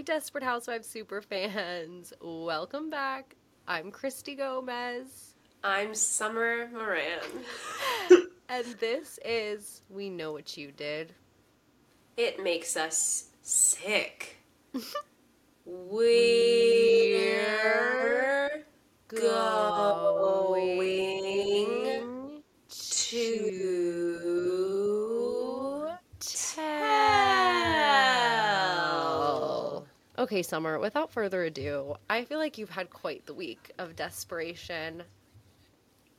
Hey, Desperate Housewives super fans. Welcome back. I'm Christy Gomez. I'm Summer Moran. and this is We Know What You Did. It makes us sick. We're going to tell. Okay, Summer, without further ado, I feel like you've had quite the week of desperation.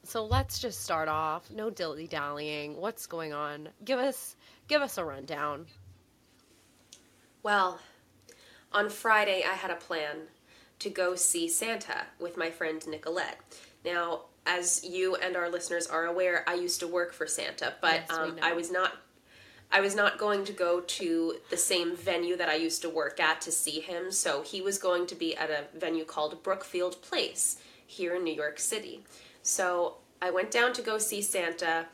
So let's just start off. No dilly dallying. What's going on? Give us give us a rundown. Well, on Friday I had a plan to go see Santa with my friend Nicolette. Now, as you and our listeners are aware, I used to work for Santa, but Yes, um. I was not I was not going to go to the same venue that I used to work at to see him, so he was going to be at a venue called Brookfield Place here in New York City. So I went down to go see Santa,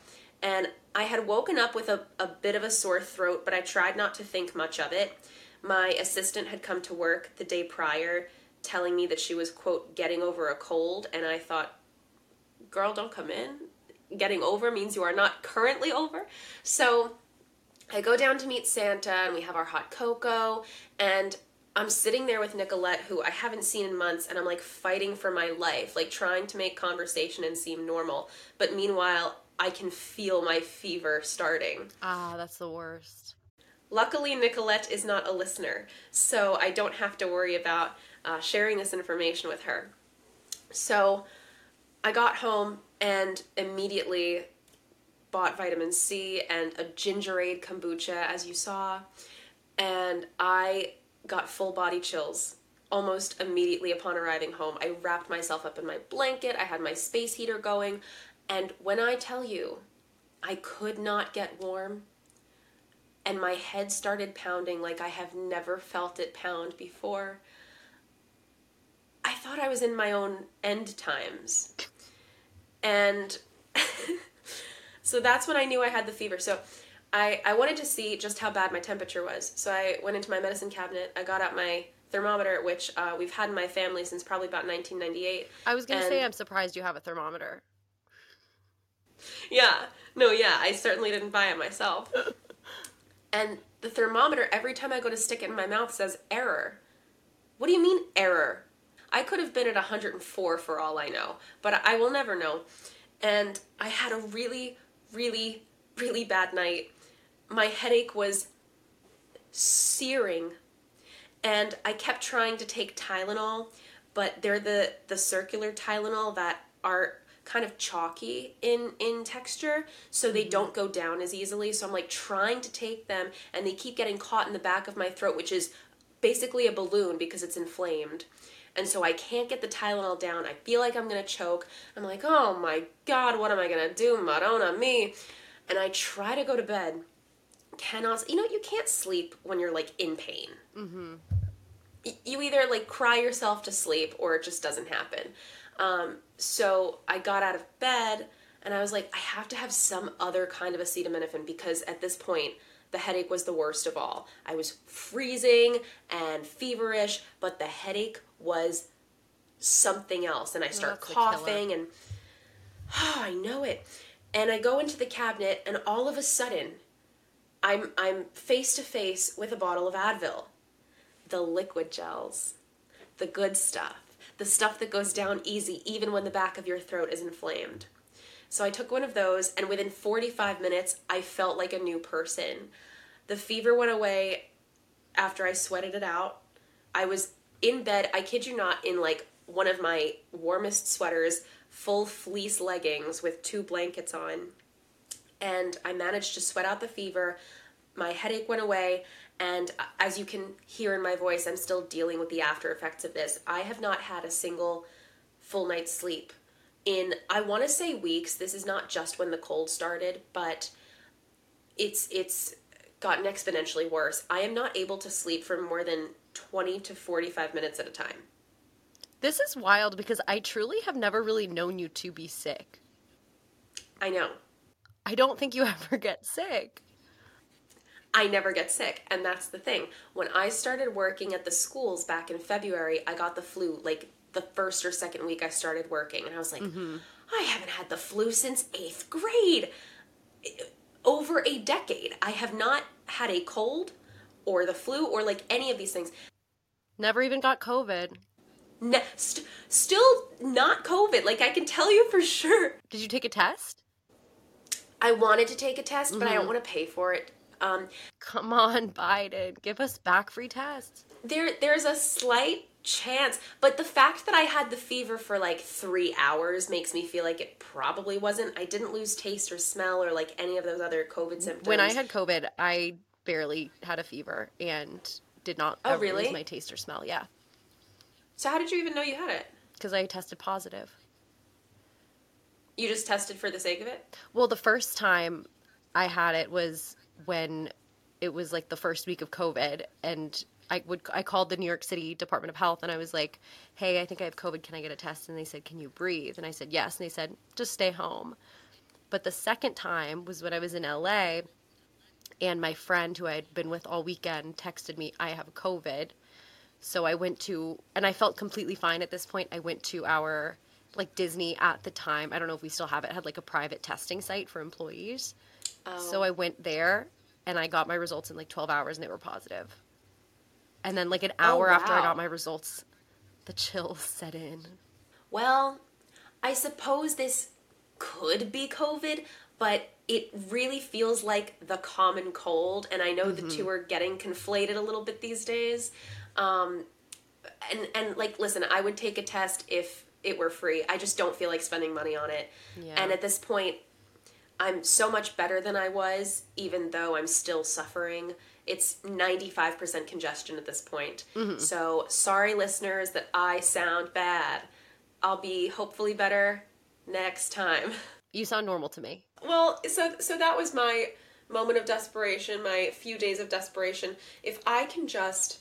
and I had woken up with a, a bit of a sore throat, but I tried not to think much of it. My assistant had come to work the day prior telling me that she was, quote, getting over a cold, and I thought, girl, don't come in. Getting over means you are not currently over. So I go down to meet Santa and we have our hot cocoa and I'm sitting there with Nicolette who I haven't seen in months and I'm like fighting for my life, like trying to make conversation and seem normal. But meanwhile, I can feel my fever starting. Ah, that's the worst. Luckily, Nicolette is not a listener, so I don't have to worry about uh, sharing this information with her. So I got home and immediately bought vitamin C and a gingerade kombucha, as you saw, and I got full body chills almost immediately upon arriving home. I wrapped myself up in my blanket, I had my space heater going, and when I tell you, I could not get warm and my head started pounding like I have never felt it pound before. I thought I was in my own end times. And so that's when I knew I had the fever. So I, I wanted to see just how bad my temperature was. So I went into my medicine cabinet. I got out my thermometer, which uh, we've had in my family since probably about 1998. I was gonna say I'm surprised you have a thermometer. Yeah, no, yeah, I certainly didn't buy it myself. and the thermometer, every time I go to stick it in my mouth, says error. What do you mean error? I could have been at 104 for all I know, but I will never know. And I had a really, really, really bad night. My headache was searing, and I kept trying to take Tylenol, but they're the the circular Tylenol that are kind of chalky in in texture so they mm-hmm. don't go down as easily. So i'm like trying to take them and they keep getting caught in the back of my throat which is basically a balloon because it's inflamed and so i can't get the tylenol down. I feel like i'm gonna choke. I'm like oh my god what am i gonna do? Marona, me. And i try to go to bed. Cannot you know you can't sleep when you're like in pain. Y- you either like cry yourself to sleep or it just doesn't happen. Um, so I got out of bed and I was like, I have to have some other kind of acetaminophen because at this point, the headache was the worst of all. I was freezing and feverish, but the headache was something else. And I start killer. coughing and oh, I know it. And I go into the cabinet and all of a sudden, I'm I'm face to face with a bottle of Advil the liquid gels, the good stuff, the stuff that goes down easy even when the back of your throat is inflamed. So I took one of those, and within 45 minutes, I felt like a new person. The fever went away after I sweated it out. I was in bed, I kid you not, in like one of my warmest sweaters, full fleece leggings with two blankets on and I managed to sweat out the fever. My headache went away, and uh, as you can hear in my voice, I'm still dealing with the after effects of this. I have not had a single full night's sleep in, I want to say weeks. This is not just when the cold started, but it's it's gotten exponentially worse. I am not able to sleep for more than 20 to 45 minutes at a time. This is wild because I truly have never really known you to be sick. I know. I don't think you ever get sick. I never get sick. And that's the thing. When I started working at the schools back in February, I got the flu like the first or second week I started working. And I was like, mm-hmm. I haven't had the flu since eighth grade. Over a decade, I have not had a cold or the flu or like any of these things. Never even got COVID. Ne- st- still not COVID. Like I can tell you for sure. Did you take a test? I wanted to take a test, but I don't want to pay for it. Um, Come on, Biden. Give us back free tests. there, there's a slight chance, but the fact that I had the fever for like three hours makes me feel like it probably wasn't. I didn't lose taste or smell or like any of those other COVID symptoms. When I had COVID, I barely had a fever and did not Oh, ever really? lose my taste or smell. Yeah, so how did you even know you had it? because I tested positive. You just tested for the sake of it? Well, the first time I had it was when it was like the first week of COVID, and I would I called the New York City Department of Health, and I was like, "Hey, I think I have COVID. Can I get a test?" And they said, "Can you breathe?" And I said, "Yes." And they said, "Just stay home." But the second time was when I was in LA, and my friend who I had been with all weekend texted me, "I have COVID." So I went to, and I felt completely fine at this point. I went to our, like Disney at the time, I don't know if we still have it, had like a private testing site for employees. Oh. So I went there and I got my results in like 12 hours and they were positive. And then, like an oh, hour after I got my results, the chills set in. Well, I suppose this could be COVID, but it really feels like the common cold, and I know the two are getting conflated a little bit these days. Um, and and like, listen, I would take a test if it were free. I just don't feel like spending money on it. Yeah. And at this point, I'm so much better than I was, even though I'm still suffering. It's 95% congestion at this point. So, sorry, listeners, that I sound bad. I'll be hopefully better next time. You sound normal to me. Well, so so that was my moment of desperation, my few days of desperation. If I can just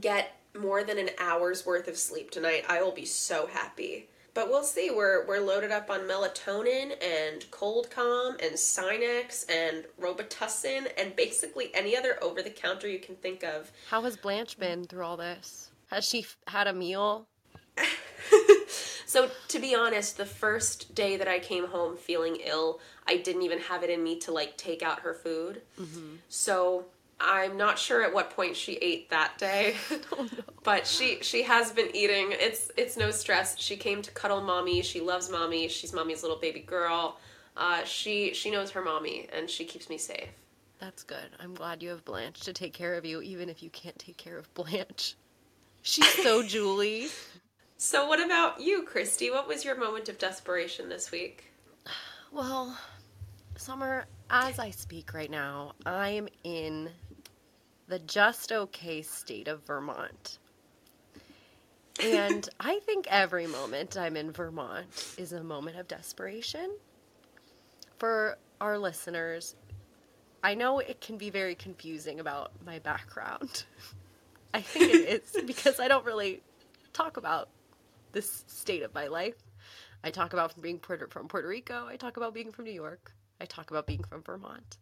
get more than an hour's worth of sleep tonight, I will be so happy. But we'll see. We're we're loaded up on melatonin and cold calm and Sinex and Robitussin and basically any other over the counter you can think of. How has Blanche been through all this? Has she f- had a meal? So to be honest, the first day that I came home feeling ill, I didn't even have it in me to like take out her food. So I'm not sure at what point she ate that day, but she she has been eating. It's it's no stress. She came to cuddle mommy. She loves mommy. She's mommy's little baby girl. Uh, she she knows her mommy and she keeps me safe. That's good. I'm glad you have Blanche to take care of you, even if you can't take care of Blanche. She's so Julie. So what about you, Christy? What was your moment of desperation this week? Well, Summer, as I speak right now, I'm in the just okay state of Vermont. And I think every moment I'm in Vermont is a moment of desperation. For our listeners, I know it can be very confusing about my background. I think it is because I don't really talk about this state of my life. I talk about from being Puerto, from Puerto Rico. I talk about being from New York. I talk about being from Vermont.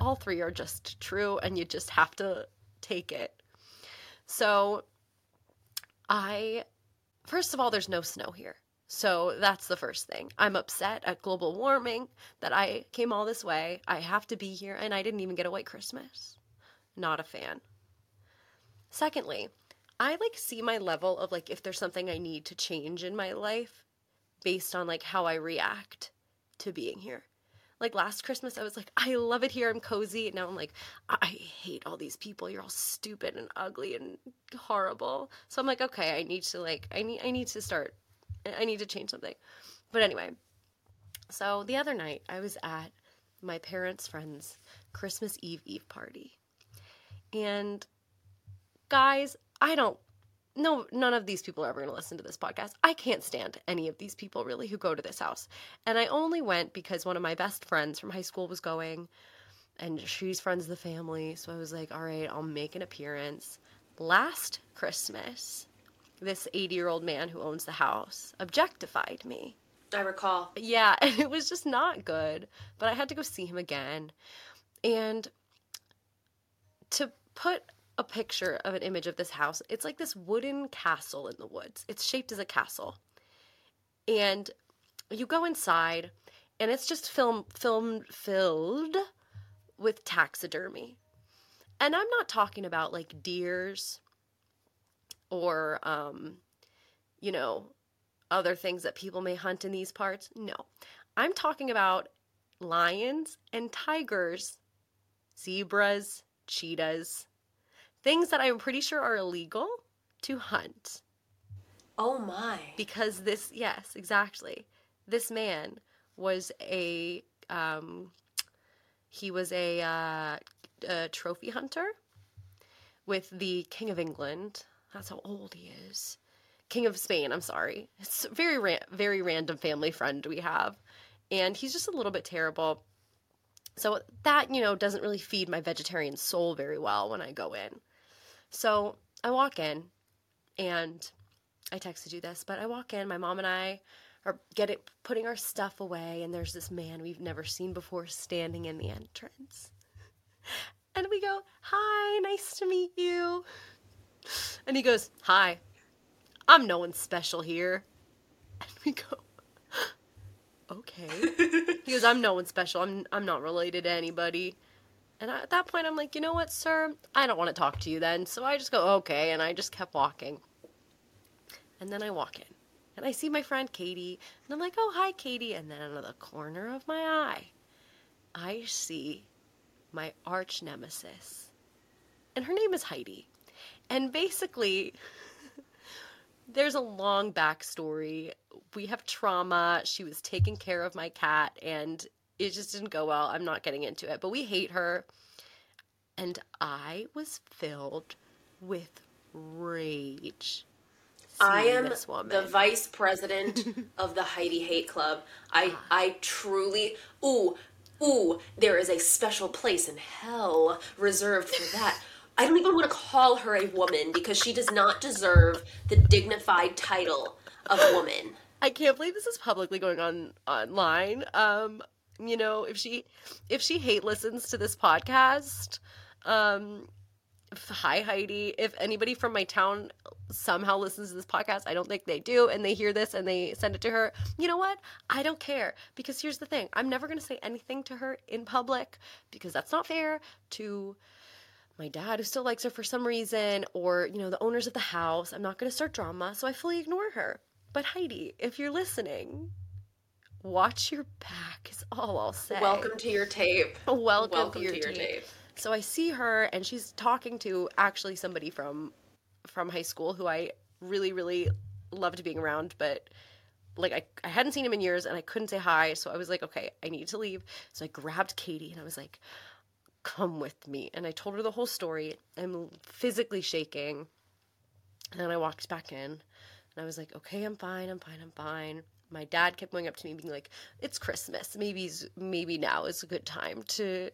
All three are just true, and you just have to take it. So, I, first of all, there's no snow here. So that's the first thing. I'm upset at global warming that I came all this way. I have to be here, and I didn't even get a white Christmas. Not a fan. Secondly, I like see my level of like if there's something I need to change in my life based on like how I react to being here. Like last Christmas, I was like, I love it here. I'm cozy. And now I'm like, I hate all these people. You're all stupid and ugly and horrible. So I'm like, okay, I need to like, I need, I need to start. I need to change something. But anyway, so the other night I was at my parents' friend's Christmas Eve Eve party, and guys, I don't no none of these people are ever going to listen to this podcast. I can't stand any of these people really who go to this house. And I only went because one of my best friends from high school was going and she's friends with the family, so I was like, "All right, I'll make an appearance." Last Christmas, this 80-year-old man who owns the house objectified me. I recall. Yeah, and it was just not good. But I had to go see him again. And to put a picture of an image of this house, it's like this wooden castle in the woods. It's shaped as a castle. And you go inside and it's just film film filled with taxidermy. And I'm not talking about like deers or um you know other things that people may hunt in these parts. No. I'm talking about lions and tigers, zebras, cheetahs, things that I'm pretty sure are illegal to hunt. Oh my. Because this, yes, exactly. This man was a, um, he was a, uh, a trophy hunter with the King of England. That's how old he is. King of Spain, I'm sorry. It's a very, ra- very random family friend we have. And he's just a little bit terrible. So that, you know, doesn't really feed my vegetarian soul very well when I go in. So I walk in and I texted you this, but I walk in, my mom and I are getting putting our stuff away, and there's this man we've never seen before standing in the entrance. And we go, Hi, nice to meet you. And he goes, Hi, I'm no one special here. And we go, Okay. he goes, I'm no one special. I'm I'm not related to anybody. And at that point, I'm like, you know what, sir? I don't want to talk to you then. So I just go, okay. And I just kept walking. And then I walk in. And I see my friend Katie. And I'm like, oh, hi, Katie. And then out of the corner of my eye, I see my arch nemesis. And her name is Heidi. And basically, there's a long backstory. We have trauma. She was taking care of my cat, and it just didn't go well. I'm not getting into it, but we hate her. And I was filled with rage. I am the vice president of the Heidi Hate Club. I I truly ooh ooh there is a special place in hell reserved for that. I don't even want to call her a woman because she does not deserve the dignified title of woman. I can't believe this is publicly going on online. Um, you know, if she if she hate listens to this podcast, um hi Heidi. If anybody from my town somehow listens to this podcast, I don't think they do, and they hear this and they send it to her, you know what? I don't care. Because here's the thing I'm never gonna say anything to her in public because that's not fair to my dad who still likes her for some reason or you know the owners of the house i'm not going to start drama so i fully ignore her but heidi if you're listening watch your back is all i'll say Welcome to your tape. welcome, Welcome to your, to your tape. tape. so i see her and she's talking to actually somebody from from high school who i really really loved being around but like I, I hadn't seen him in years and i couldn't say hi so i was like okay i need to leave so i grabbed katie and i was like come with me and i told her the whole story i'm physically shaking and then i walked back in and i was like okay i'm fine i'm fine i'm fine my dad kept going up to me being like it's christmas. Maybe maybe now is a good time to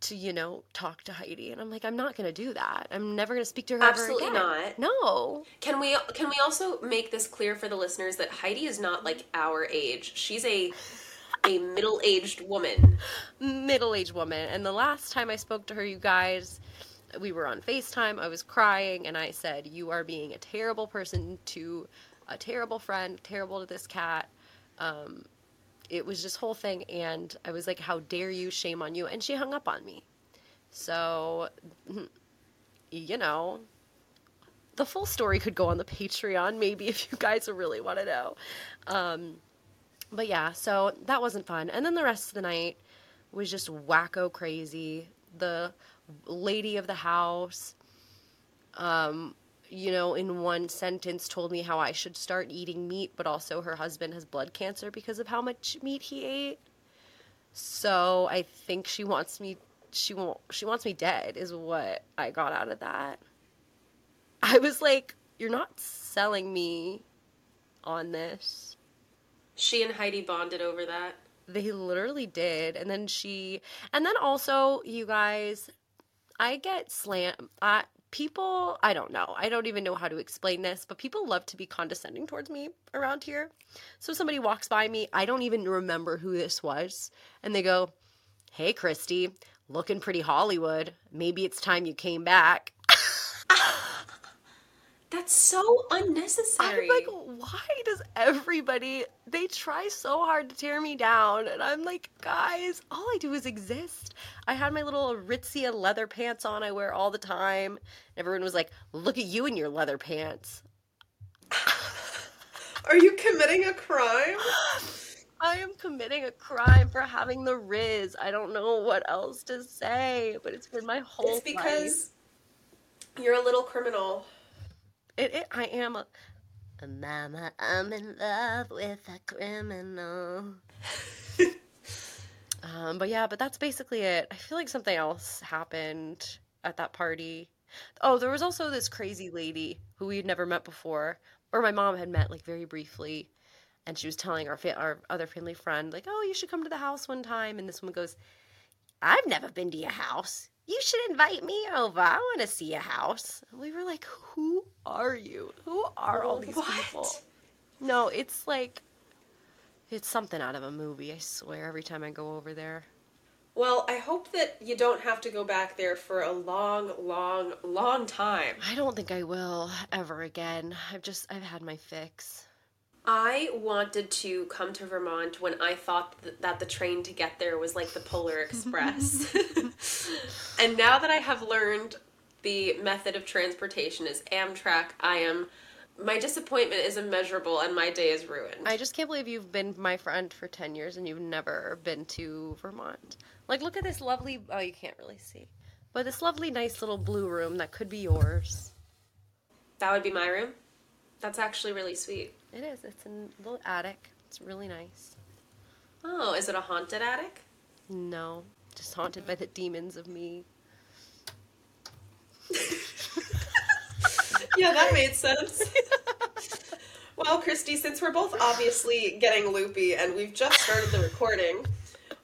to you know talk to heidi. And i'm like i'm not gonna do that. I'm never gonna speak to her Absolutely ever not. no. Can we can we also make this clear for the listeners that Heidi is not like our age. She's a a middle-aged woman. middle-aged woman. And the last time i spoke to her you guys we were on facetime. I was crying and i said you are being a terrible person to a terrible friend terrible to this cat um, it was this whole thing and i was like how dare you shame on you and she hung up on me so you know the full story could go on the patreon maybe if you guys really want to know um, but yeah, so that wasn't fun. And then the rest of the night was just wacko crazy. The lady of the house, um, you know, in one sentence told me how I should start eating meat, but also her husband has blood cancer because of how much meat he ate. So I think she wants me she won't she wants me dead is what I got out of that. I was like, you're not selling me on this. She and Heidi bonded over that. They literally did. And then she, and then also, you guys, I get slam. I, people, I don't know. I don't even know how to explain this, but people love to be condescending towards me around here. So somebody walks by me, I don't even remember who this was, and they go, Hey, Christy, looking pretty Hollywood. Maybe it's time you came back. That's so unnecessary. I'm like, why does everybody they try so hard to tear me down? And I'm like, guys, all I do is exist. I had my little Aritzia leather pants on I wear all the time. Everyone was like, look at you in your leather pants. Are you committing a crime? I am committing a crime for having the Riz. I don't know what else to say, but it's been my whole life. It's because you're a little criminal. It, it, I am a, a mama. I'm in love with a criminal. um, but yeah, but that's basically it. I feel like something else happened at that party. Oh, there was also this crazy lady who we had never met before, or my mom had met like very briefly, and she was telling our fa- our other family friend like, "Oh, you should come to the house one time." And this woman goes, "I've never been to your house." You should invite me over. I want to see a house. And we were like, who are you? Who are all these What? people? No, it's like, it's something out of a movie, I swear, every time I go over there. Well, I hope that you don't have to go back there for a long, long, long time. I don't think I will ever again. I've just, I've had my fix. I wanted to come to Vermont when I thought th- that the train to get there was like the Polar Express. and now that I have learned the method of transportation is Amtrak, I am my disappointment is immeasurable and my day is ruined. I just can't believe you've been my friend for 10 years and you've never been to Vermont. Like, look at this lovely, oh, you can't really see, but this lovely, nice little blue room that could be yours. that would be my room. That's actually really sweet. It is. It's a little attic. It's really nice. Oh, is it a haunted attic? No, just haunted by the demons of me. yeah, that made sense. well, Christy, since we're both obviously getting loopy and we've just started the recording,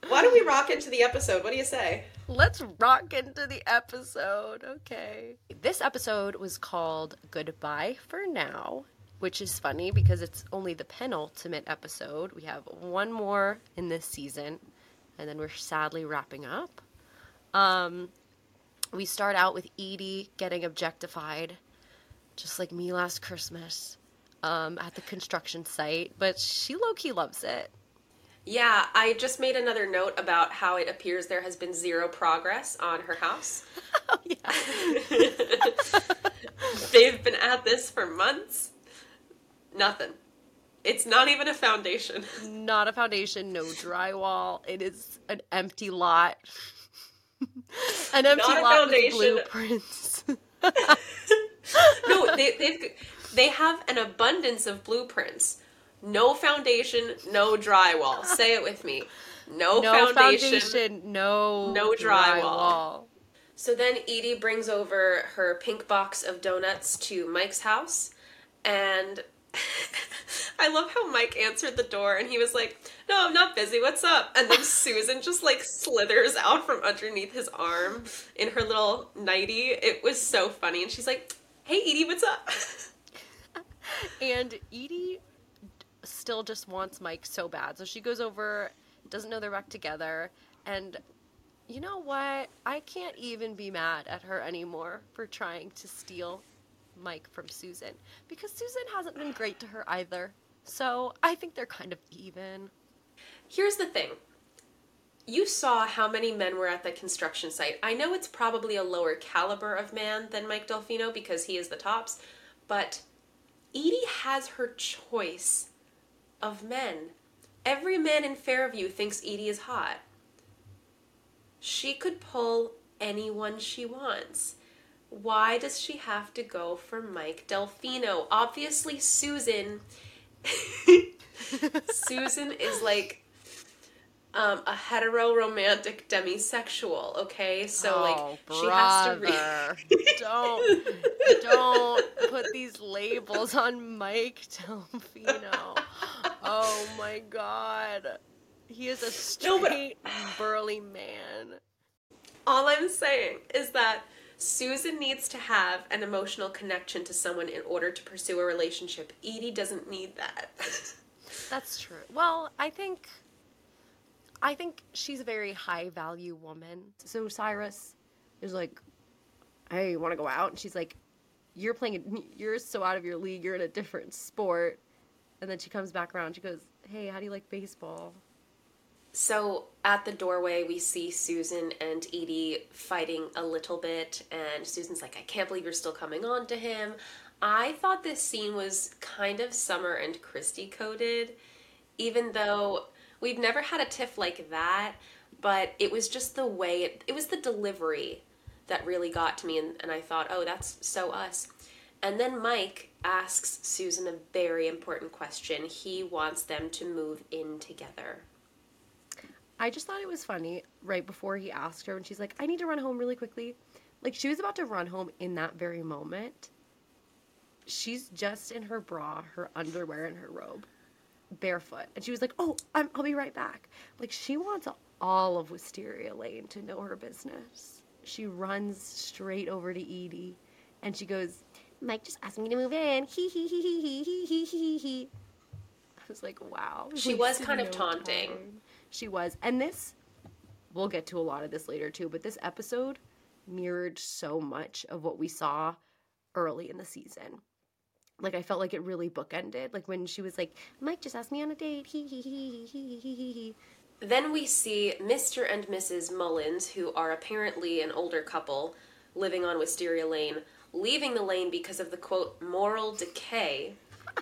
why don't we rock into the episode? What do you say? Let's rock into the episode. Okay. This episode was called Goodbye for Now, which is funny because it's only the penultimate episode. We have one more in this season, and then we're sadly wrapping up. Um, we start out with Edie getting objectified, just like me last Christmas, um, at the construction site, but she low key loves it. Yeah, I just made another note about how it appears there has been zero progress on her house. Oh, yeah. They've been at this for months. Nothing. It's not even a foundation. not a foundation, no drywall. It is an empty lot. an empty Not lot with blueprints. No, they they've they have an abundance of blueprints. No foundation, no drywall. Say it with me. No, no foundation. foundation, no no drywall. drywall. So then Edie brings over her pink box of donuts to Mike's house, and I love how Mike answered the door and he was like, "No, I'm not busy. What's up?" And then Susan just like slithers out from underneath his arm in her little nightie. It was so funny, and she's like, "Hey, Edie, what's up?" And Edie still just wants Mike so bad. So she goes over, doesn't know they're back together, and you know what? I can't even be mad at her anymore for trying to steal Mike from Susan because Susan hasn't been great to her either. So I think they're kind of even. Here's the thing. You saw how many men were at the construction site. I know it's probably a lower caliber of man than Mike Delfino because he is the tops, but Edie has her choice of men. Every man in Fairview thinks Edie is hot. She could pull anyone she wants. Why does she have to go for Mike Delfino? Obviously, Susan. Susan is like um, a hetero romantic demisexual, okay? So oh, like she has to read don't don't put these labels on Mike Delfino. Oh my god. He is a No, but- straight burly man. All I'm saying is that Susan needs to have an emotional connection to someone in order to pursue a relationship. Edie doesn't need that. That's true. Well, I think I think she's a very high value woman. So Cyrus is like, "Hey, you want to go out?" And she's like, "You're playing. You're so out of your league. You're in a different sport." And then she comes back around. She goes, "Hey, how do you like baseball?" So at the doorway, we see Susan and Edie fighting a little bit, and Susan's like, I can't believe you're still coming on to him. I thought this scene was kind of Summer and Christy coded, even though we've never had a tiff like that, but it was just the way it, it was the delivery that really got to me, and, and I thought, oh, that's so us. And then Mike asks Susan a very important question. He wants them to move in together. I just thought it was funny right before he asked her, and she's like, I need to run home really quickly. Like, she was about to run home in that very moment. She's just in her bra, her underwear, and her robe, barefoot. And she was like, Oh, i will be right back. Like, she wants all of Wisteria Lane to know her business. She runs straight over to Edie and she goes, Mike just asked me to move in. He, he, he, he, he, he, he, he. I was like, Wow. She was kind of taunting. Time she was. And this, we'll get to a lot of this later too, but this episode mirrored so much of what we saw early in the season. Like I felt like it really bookended. Like when she was like, Mike just asked me on a date. Hee hee hee hee hee hee hee. Then we see Mr. and Mrs. Mullins, who are apparently an older couple living on Wisteria Lane, leaving the lane because of the quote moral decay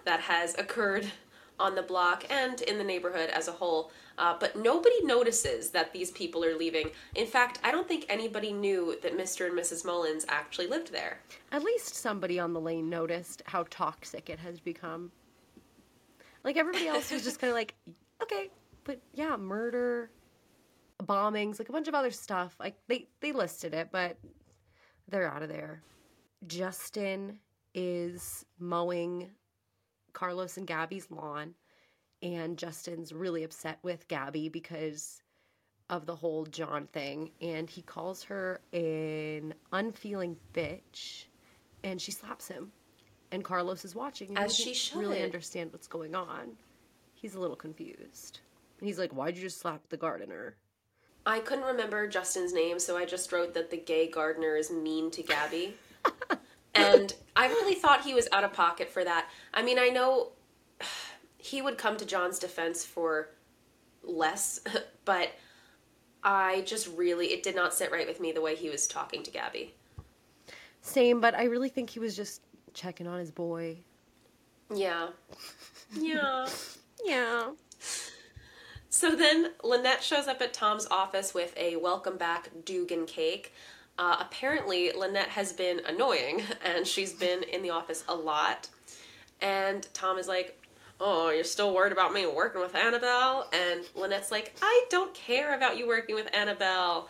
that has occurred on the block and in the neighborhood as a whole. Uh, but nobody notices that these people are leaving. In fact, I don't think anybody knew that Mr. and Mrs. Mullins actually lived there. At least somebody on the lane noticed how toxic it has become. Like everybody else was just kind of like, okay, but yeah, murder, bombings, like a bunch of other stuff. Like they they listed it, but they're out of there. Justin is mowing Carlos and Gaby's lawn and Justin's really upset with Gaby because of the whole John thing and he calls her an unfeeling bitch and she slaps him. And Carlos is watching and As he she should. really understand what's going on. He's a little confused. And he's like, Why'd you just slap the gardener? I couldn't remember Justin's name, so I just wrote that the gay gardener is mean to Gaby. and I really thought he was out of pocket for that. I mean, I know he would come to John's defense for less, but I just really, it did not sit right with me the way he was talking to Gaby. Same, but I really think he was just checking on his boy. Yeah. Yeah. Yeah. So then Lynette shows up at Tom's office with a welcome back Dugan cake. Uh, apparently, Lynette has been annoying and she's been in the office a lot. And Tom is like, Oh, you're still worried about me working with Annabel? And Lynette's like, I don't care about you working with Annabel.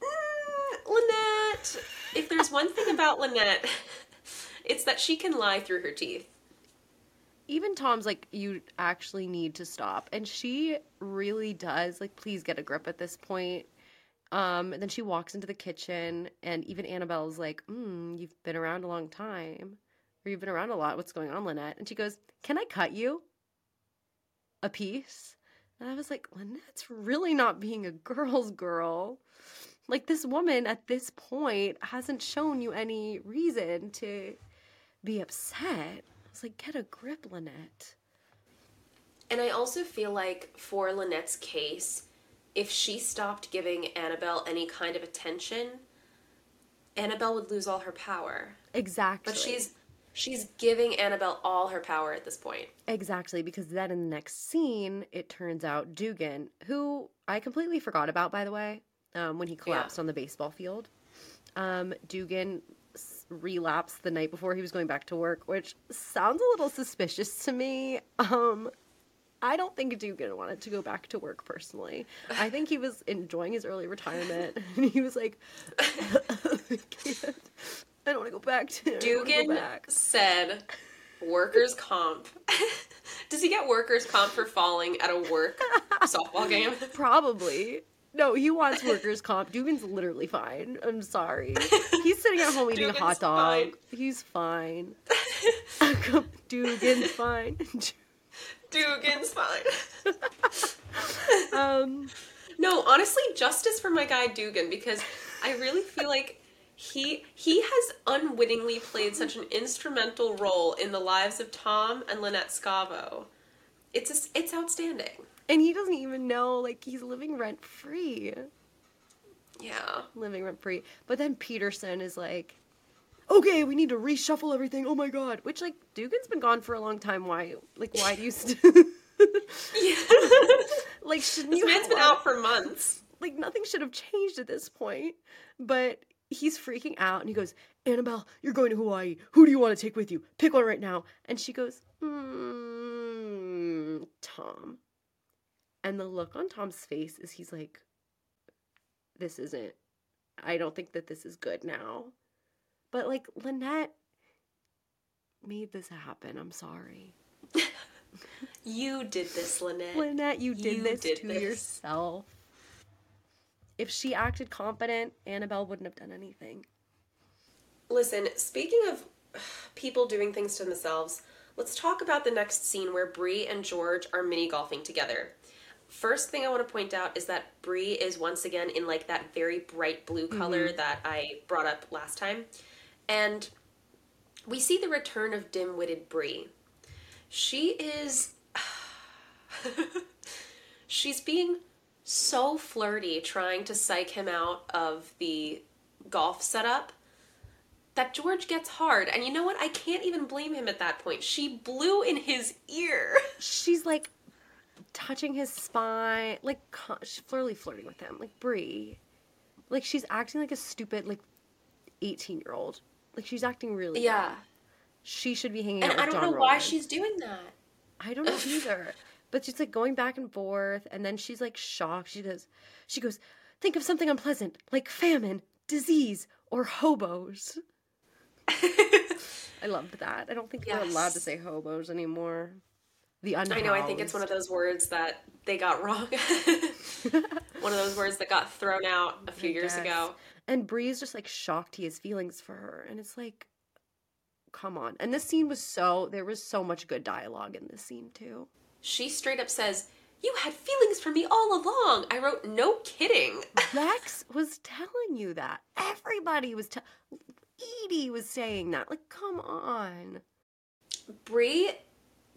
Mm, Lynette, if there's one thing about Lynette, it's that she can lie through her teeth. even Tom's like, you actually need to stop. And she really does. Like, please get a grip at this point. Um, and then she walks into the kitchen, and even Annabel's like, mm, you've been around a long time. Or you've been around a lot. What's going on, Lynette? And she goes, Can I cut you a piece? And I was like, Lynette's really not being a girl's girl. Like, this woman at this point hasn't shown you any reason to be upset. I was like, get a grip, Lynette. And I also feel like for Lynette's case, if she stopped giving Annabel any kind of attention, Annabel would lose all her power. Exactly. But she's she's giving Annabel all her power at this point. Exactly, because then in the next scene, it turns out Dugan, who I completely forgot about, by the way, um, when he collapsed on the baseball field. Um, Dugan relapsed the night before he was going back to work, which sounds a little suspicious to me. Um, I don't think Dugan wanted to go back to work personally. I think he was enjoying his early retirement, and he was like, I can't. I don't want to go back to Dugan back." said workers comp. Does he get workers comp for falling at a work softball game? Probably. No, he wants workers' comp. Dugan's literally fine. I'm sorry. He's sitting at home eating a hot dog. fine. He's fine. Dugan's fine. Dugan's fine. um, No, honestly, justice for my guy Dugan because I really feel like he he has unwittingly played such an instrumental role in the lives of Tom and Lynette Scavo. It's just, it's outstanding. and he doesn't even know like he's living rent free, Yeah. living rent free. But then Peterson is like, "Okay, we need to reshuffle everything." Oh my god! Which like Dugan's been gone for a long time. Why? Like, why do you? St- Yeah. like, shouldn't this you? man's been out for months. like nothing should have changed at this point. But he's freaking out and he goes, Annabel, you're going to Hawaii. Who do you want to take with you? Pick one right now. And she goes, mm, Tom. And the look on Tom's face is he's like, this isn't, I don't think that this is good now. But like, Lynette made this happen. I'm sorry. You did this, Lynette. Lynette, you did You this did to this. yourself. If she acted competent, Annabel wouldn't have done anything. Listen, speaking of people doing things to themselves, let's talk about the next scene where Bree and George are mini golfing together. First thing I want to point out is that Bree is once again in like that very bright blue mm-hmm. color that I brought up last time. And we see the return of dim-witted Bree. She is she's being so flirty trying to psych him out of the golf setup that George gets hard. And you know what? I can't even blame him at that point. She blew in his ear. She's like touching his spine, like flirty flirting with him, like Bree. Like she's acting like a stupid like eighteen year old. Like she's acting really Yeah. bad. She should be hanging And out with I don't John know why she's doing that. I don't know either. But she's like going back and forth, and then she's like shocked. She goes, she goes, think of something unpleasant, like famine, disease, or hobos. I loved that. I don't think we're allowed to say hobos anymore. The unhoused. I know, I think it's one of those words that they got wrong. one of those words that got thrown out a few I years guess. ago. And Bree's just like shocked he has feelings for her, and it's like, come on. And this scene was so there was so much good dialogue in this scene too. She straight up says, You had feelings for me all along. I wrote, No kidding. Rex was telling you that. Everybody was telling. Edie was saying that. Like, come on. Bree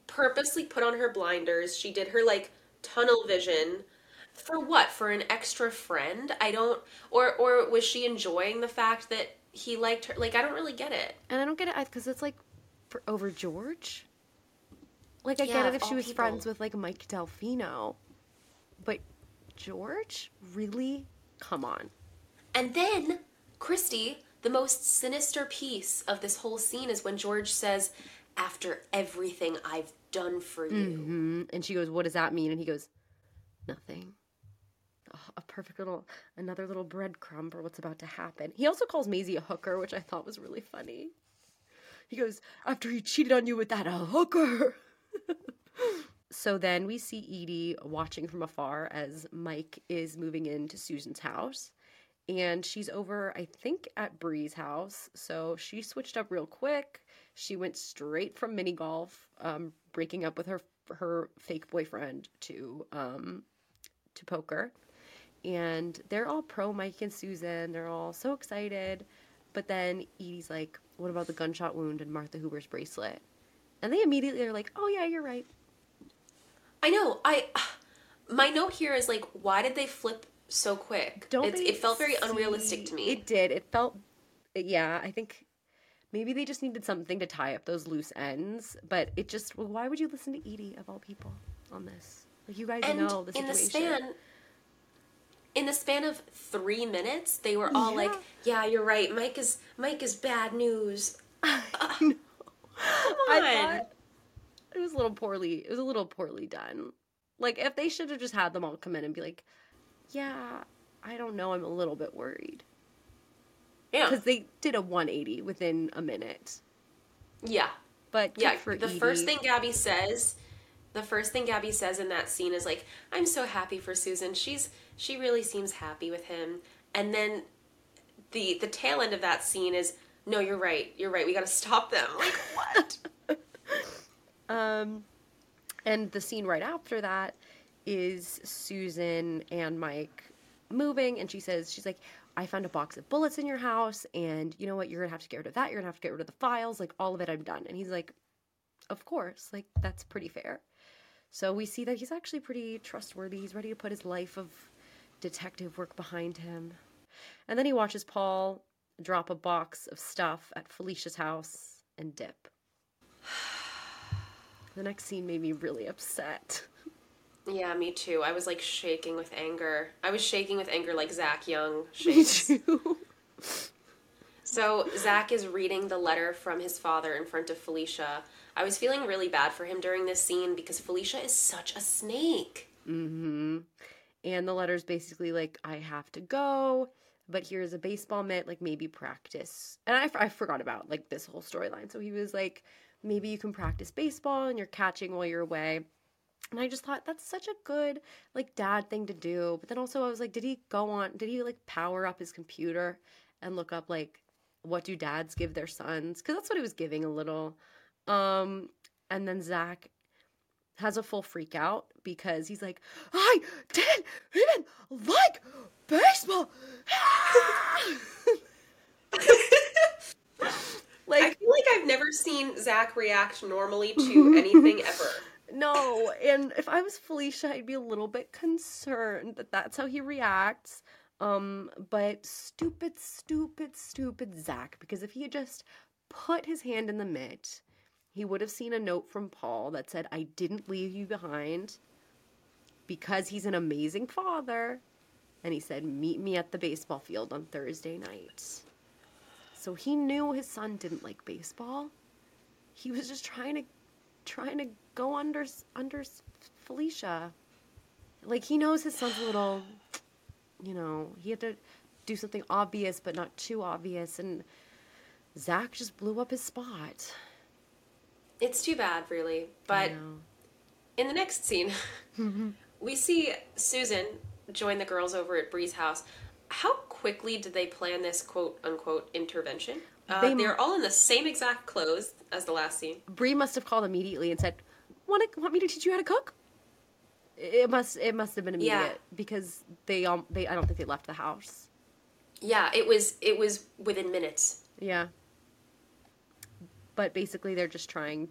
purposely put on her blinders. She did her like tunnel vision. For what? For an extra friend? I don't or or was she enjoying the fact that he liked her? Like I don't really get it. And I don't get it because it's like for over George. Like, I Yeah, get it if she was people. friends with like Mike Delfino, but George, really? Come on. And then, Christy, the most sinister piece of this whole scene is when George says, After everything I've done for you. hmm And she goes, "What does that mean?" And he goes, "Nothing." Oh, a perfect little, another little breadcrumb for what's about to happen. He also calls Maisy a hooker, which I thought was really funny. He goes, "After he cheated on you with that, a hooker." So then we see Edie watching from afar as Mike is moving into Susan's house. And she's over, I think, at Bree's house. So she switched up real quick. She went straight from mini golf, um, breaking up with her her fake boyfriend to um, to poker. And they're all pro Mike and Susan. They're all so excited. But then Edie's like, "What about the gunshot wound and Martha Huber's bracelet?" And they immediately are like, "Oh yeah, you're right." I know. I my note here is like, why did they flip so quick? Don't It's- they it felt very see- unrealistic to me. It did. It felt, yeah. I think maybe they just needed something to tie up those loose ends. But it just, well, why would you listen to Edie of all people on this? Like you guys and know the situation. in the span in the span of three minutes, they were all like, Yeah. "Yeah, you're right. Mike is Mike is bad news." Come uh, I on. thought it was a little poorly. It was a little poorly done. Like if they should have just had them all come in and be like, "Yeah, I don't know. I'm a little bit worried." yeah, Because they did a 180 within a minute. yeah, But yeah. for The first thing Gaby says, the first thing Gaby says in that scene is like, "I'm so happy for Susan. She's she really seems happy with him." And then the the tail end of that scene is, "No, you're right. You're right. We got to stop them." Like what? Um, and the scene right after that is Susan and Mike moving, and she says, she's like, I found a box of bullets in your house, and you know what? You're gonna have to get rid of that. You're gonna have to get rid of the files, like all of it. I'm done. And he's like, Of course, like that's pretty fair. So we see that he's actually pretty trustworthy. He's ready to put his life of detective work behind him. And then he watches Paul drop a box of stuff at Felicia's house and dip. The next scene made me really upset. Yeah, me too. I was like shaking with anger. I was shaking with anger like Zach Young Me too. So Zach is reading the letter from his father in front of Felicia. I was feeling really bad for him during this scene because Felicia is such a snake. Mm-hmm. And the letter's basically like, I have to go, but here's a baseball mitt, like maybe practice. And I, I forgot about like this whole storyline. So he was like, maybe you can practice baseball and you're catching while you're away. And I just thought that's such a good like dad thing to do. But then also I was like, did he go on? Did he like power up his computer and look up like what do dads give their sons? Because that's what he was giving a little. Um, and then Zach has a full freak out because he's like, I didn't even like baseball. like I feel like I've never seen Zach react normally to anything ever. No, and if I was Felicia, I'd be a little bit concerned that that's how he reacts. Um, but stupid, stupid, stupid Zach, because if he had just put his hand in the mitt, he would have seen a note from Paul that said, I didn't leave you behind because he's an amazing father. And he said, Meet me at the baseball field on Thursday night. So he knew his son didn't like baseball. He was just trying to trying to go under under Felicia. Like he knows his son's a little, you know, he had to do something obvious but not too obvious, and Zach just blew up his spot. It's too bad, really. But in the next scene, we see Susan join the girls over at Bree's house. How quickly did they plan this quote unquote intervention? Uh, They- they, are all in the same exact clothes as the last scene. Bree must have called immediately and said, "Want to want me to teach you how to cook?" It must it must have been immediate Yeah. because they all they I don't think they left the house. Yeah, it was it was within minutes. Yeah. But basically, they're just trying.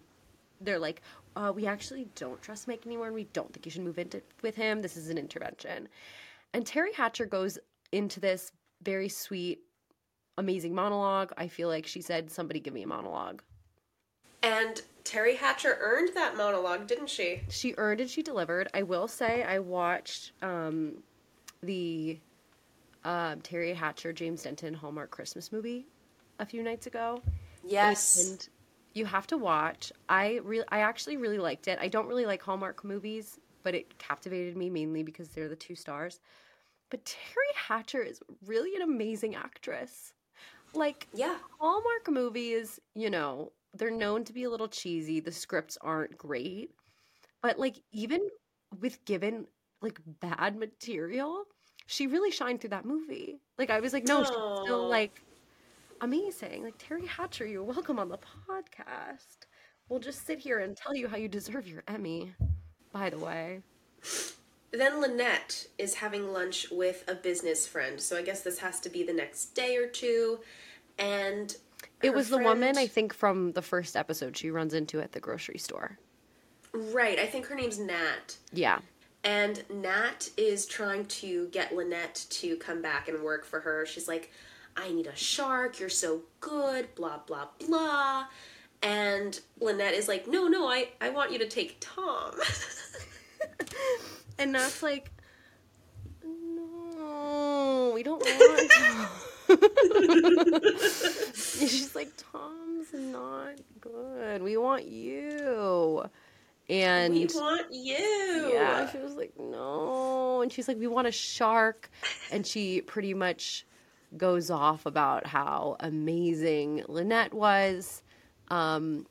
They're like, uh, we actually don't trust Mike anymore, and we don't think you should move into with him. This is an intervention. And Teri Hatcher goes into this very sweet, amazing monologue. I feel like she said, "Somebody give me a monologue." And Teri Hatcher earned that monologue, didn't she? She earned and she delivered. I will say, I watched um, the um, Teri Hatcher James Denton Hallmark Christmas movie a few nights ago. Yes. And you have to watch. I really, I actually really liked it. I don't really like Hallmark movies, but it captivated me mainly because they're the two stars. But Teri Hatcher is really an amazing actress. Like yeah. Hallmark movies, you know, they're known to be a little cheesy. The scripts aren't great. But like even with given like bad material, she really shined through that movie. Like I was like, no, she's still like amazing. Like Teri Hatcher, you're welcome on the podcast. We'll just sit here and tell you how you deserve your Emmy. By the way. Then Lynette is having lunch with a business friend. So I guess this has to be the next day or two. And It was the woman, I think, from the first episode she runs into at the grocery store. Right, I think her name's Nat. Yeah. And Nat is trying to get Lynette to come back and work for her. She's like, I need a shark, you're so good, blah, blah, blah. And Lynette is like, No, no, I, I want you to take Tom. And that's like, no, we don't want Tom. She's like, Tom's not good. We want you. And we want you. yeah, she was like, no. And she's like, we want a shark. And she pretty much goes off about how amazing Lynette was. Um,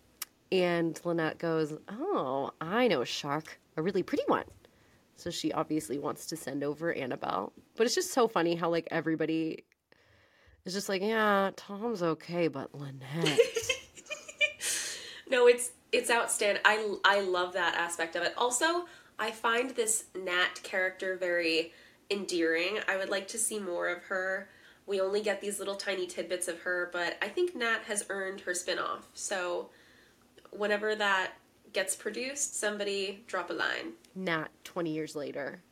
and Lynette goes, oh, I know a shark, a really pretty one. So she obviously wants to send over Annabel. But it's just so funny how like everybody is just like, yeah, Tom's okay, but Lynette. no, it's it's outstanding. I I love that aspect of it. Also, I find this Nat character very endearing. I would like to see more of her. We only get these little tiny tidbits of her, but I think Nat has earned her spin-off. So whenever that gets produced, somebody drop a line. Nat 20 years later.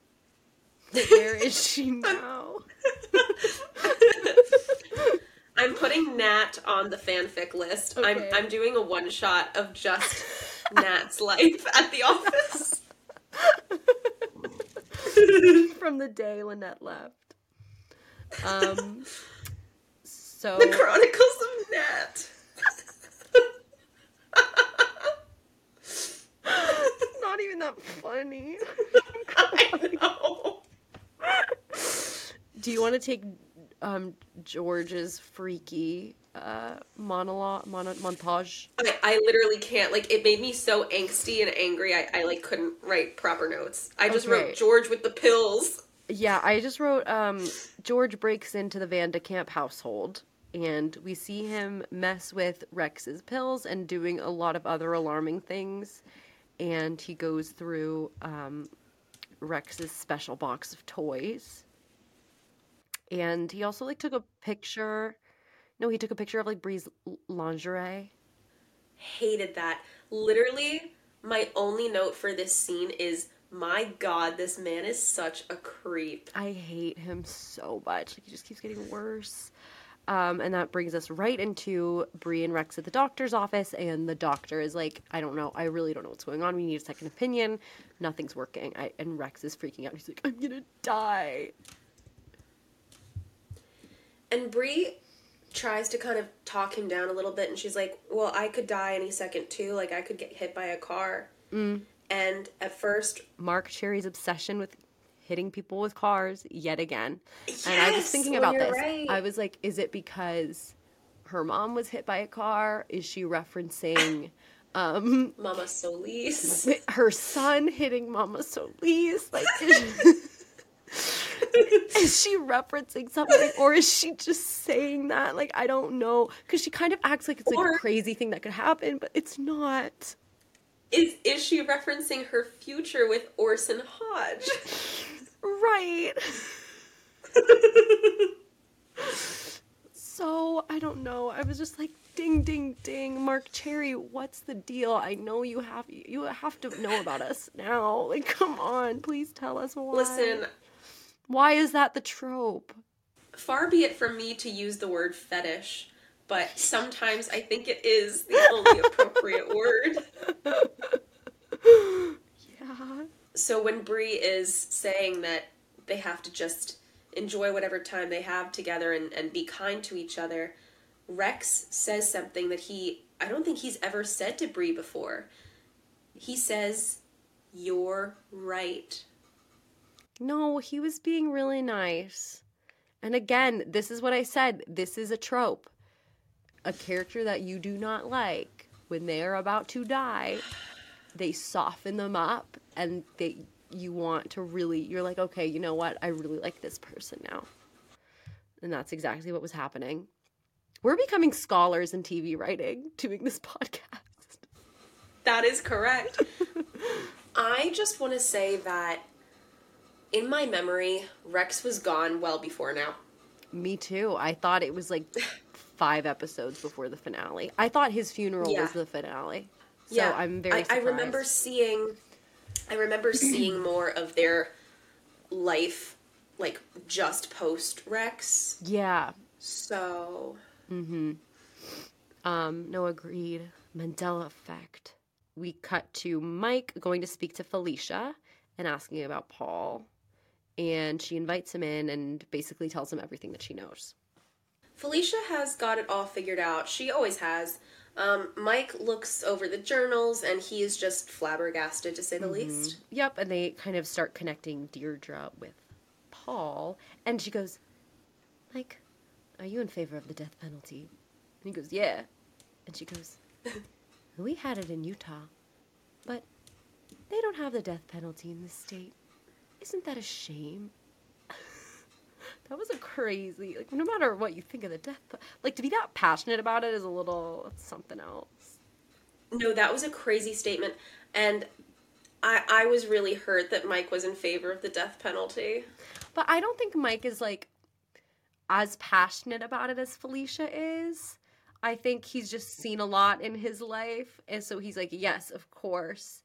Where is she now? I'm putting Nat on the fanfic list. I'm I'm doing a one shot of just Nat's life at the office. From the day Lynette left. Um, so, The Chronicles of Nat. not even that funny. I know. Do you want to take um, George's freaky uh, monologue, mono- montage? I, I literally can't. Like, it made me so angsty and angry. I, I like couldn't write proper notes. I just Okay. wrote George with the pills. Yeah, I just wrote um, George breaks into the Van de Kamp household, and we see him mess with Rex's pills and doing a lot of other alarming things. And he goes through um, Rex's special box of toys. And he also like took a picture. No, he took a picture of like Bree's lingerie. Hated that. Literally, my only note for this scene is, my God, this man is such a creep. I hate him so much. Like, he just keeps getting worse. Um, and that brings us right into Bree and Rex at the doctor's office, and the doctor is like, "I don't know. I really don't know what's going on. We need a second opinion. Nothing's working." I, and Rex is freaking out. He's like, "I'm gonna die." And Bree tries to kind of talk him down a little bit, and she's like, "Well, I could die any second too. Like I could get hit by a car." Mm. And at first, Marc Cherry's obsession with hitting people with cars yet again. Yes, and I was thinking about this. right. I was like, is it because her mom was hit by a car? Is she referencing um Mama Solis. her son hitting Mama Solis? Like, is, is she referencing something, or is she just saying that? Like, I don't know, because she kind of acts like it's like a crazy thing that could happen, but it's not. Is is she referencing her future with Orson Hodge? Right. so I don't know. I was just like, ding, ding, ding, Marc Cherry, what's the deal? I know you have you have to know about us now. Like, come on, please tell us why. Listen, why is that the trope? far be it from me to use the word fetish, but sometimes I think it is the only appropriate word. Yeah. So when Bree is saying that they have to just enjoy whatever time they have together and, and be kind to each other, Rex says something that he I don't think he's ever said to Bree before. He says, You're right. No, he was being really nice. And again, this is what I said. This is a trope. A character that you do not like, when they are about to die, they soften them up and they you want to really you're like, okay, you know what? I really like this person now. And that's exactly what was happening. We're becoming scholars in TV writing doing this podcast. That is correct. I just want to say that in my memory, Rex was gone well before now. Me too. I thought it was like five episodes before the finale. I thought his funeral Yeah. was the finale. So I'm very I, I remember seeing I remember seeing more of their life like just post Rex. Yeah. So Hmm. Um, no agreed. Mandela effect. We cut to Mike going to speak to Felicia and asking about Paul. And she invites him in and basically tells him everything that she knows. Felicia has got it all figured out. She always has. Um, Mike looks over the journals and he is just flabbergasted to say the least. Yep, and they kind of start connecting Deirdre with Paul, and she goes, "Mike, are you in favor of the death penalty?" And he goes, "Yeah," and she goes, "We had it in Utah, but they don't have the death penalty in this state. Isn't that a shame?" That was a crazy, like, no matter what you think of the death, like to be that passionate about it is a little something else. No, that was a crazy statement. And I I was really hurt that Mike was in favor of the death penalty. But I don't think Mike is like as passionate about it as Felicia is. I think he's just seen a lot in his life and so he's like, "Yes, of course."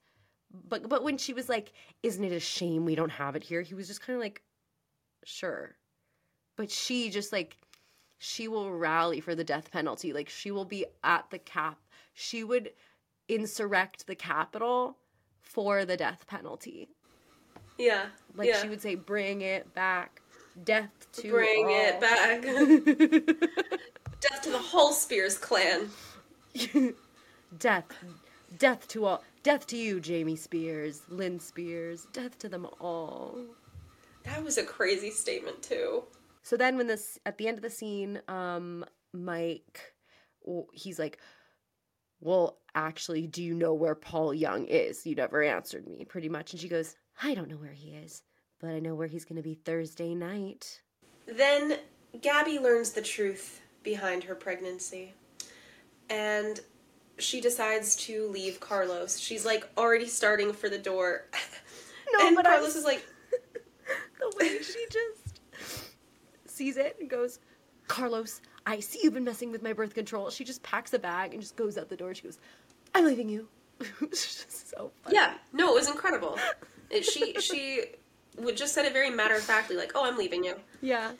But but when she was like, "Isn't it a shame we don't have it here?" He was just kind of like, "Sure." But she just like she will rally for the death penalty. Like she will be at the cap. She would insurrect the Capitol for the death penalty. Yeah. Like yeah. she would say, "Bring it back, death to bring it back. Death to the whole Spears clan. death, death to all, death to you, Jamie Spears, Lynne Spears, death to them all. That was a crazy statement too. So then, when this at the end of the scene, um, Mike, he's like, "Well, actually, do you know where Paul Young is? You never answered me, pretty much." And she goes, "I don't know where he is, but I know where he's going to be Thursday night." Then Gaby learns the truth behind her pregnancy. And she decides to leave Carlos. She's like already starting for the door. No, and Carlos was- is like, the way she just sees it and goes, Carlos, I see you've been messing with my birth control. She just packs a bag and just goes out the door. She goes, I'm leaving you. it's just so funny. Yeah, no, it was incredible. She she would just said it very matter of factly, like, "Oh, I'm leaving you." Yeah.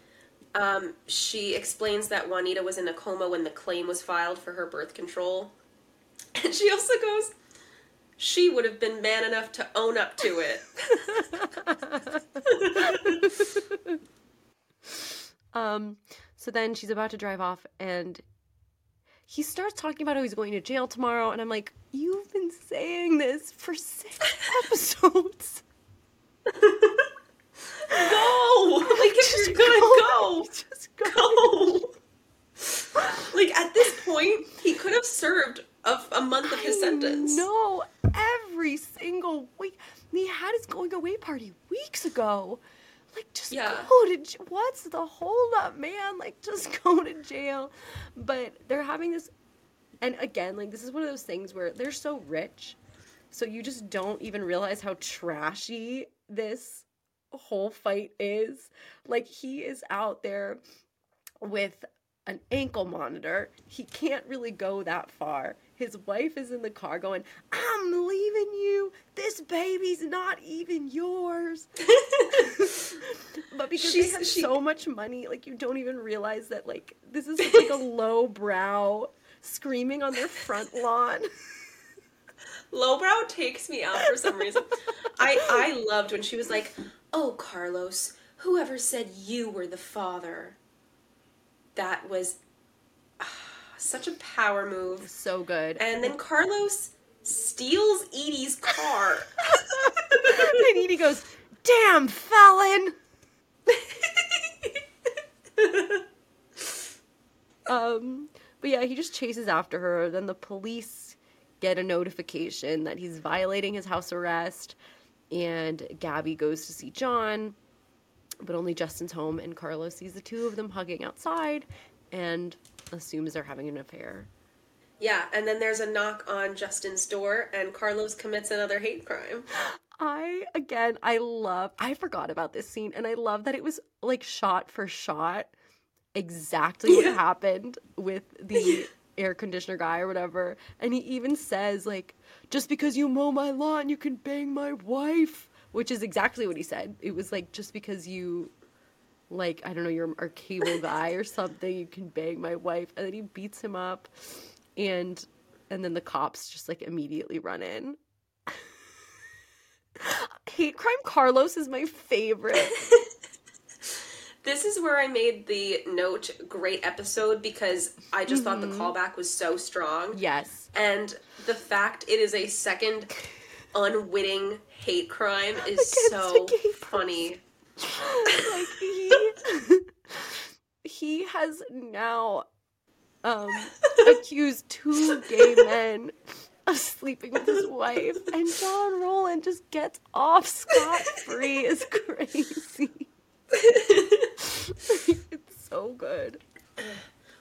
Um, she explains that Juanita was in a coma when the claim was filed for her birth control, and she also goes, "She would have been man enough to own up to it." Um, so then she's about to drive off and he starts talking about how he's going to jail tomorrow. And I'm like, you've been saying this for six episodes. go, like if you're gonna go, Just go. go. Like at this point, he could have served a, a month of his sentence. No, every single week. He had his going away party weeks ago. Like, just Yeah. go to j- what's the holdup, man? Like, just go to jail. But they're having this, and again, like this is one of those things where they're so rich, so you just don't even realize how trashy this whole fight is. Like, he is out there with an ankle monitor. He can't really go that far. His wife is in the car going, I'm leaving you. This baby's not even yours. but because they She's- have she- so much money, like you don't even realize that like this is like a low brow screaming on their front lawn. Lowbrow takes me out for some reason. I I loved when she was like, "Oh, Carlos, whoever said you were the father?" That was such a power move. so good. And then Carlos steals Edie's car. and Edie goes, Damn felon! Um, but yeah, he just chases after her. Then the police get a notification that he's violating his house arrest, and Gaby goes to see John, but only Justin's home, and Carlos sees the two of them hugging outside and assumes they're having an affair. yeah, and then there's a knock on Justin's door, and Carlos commits another hate crime. I again, I love. I forgot about this scene, and I love that it was like shot for shot, exactly what Yeah. happened with the air conditioner guy or whatever. And he even says like, "Just because you mow my lawn, you can bang my wife," which is exactly what he said. It was like, just because you, like, I don't know, you're a cable guy or something, you can bang my wife, and then he beats him up, and and then the cops just like immediately run in. Hate Crime Carlos is my favorite. This is where I made the note great episode because I just thought the mm-hmm. callback was so strong. yes. And the fact it is a second unwitting hate crime is Against so funny. Like he he has now um accused two gay men of sleeping with his wife and John Rowland just gets off scot free is crazy. it's so good.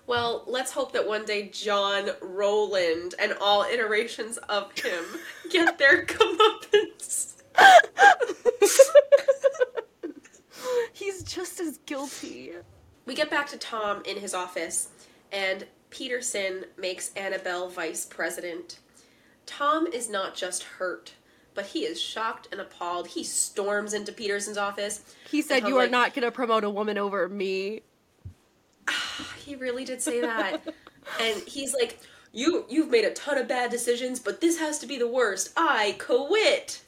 Well, let's hope that one day John Rowland and all iterations of him get their comeuppance. He's just as guilty. We get back to Tom in his office, and Peterson makes Annabel vice president. Tom is not just hurt, but he is shocked and appalled. He storms into Peterson's office. He said, "You are like- not going to promote a woman over me." He really did say that. and he's like, "You you've made a ton of bad decisions, but this has to be the worst. I quit."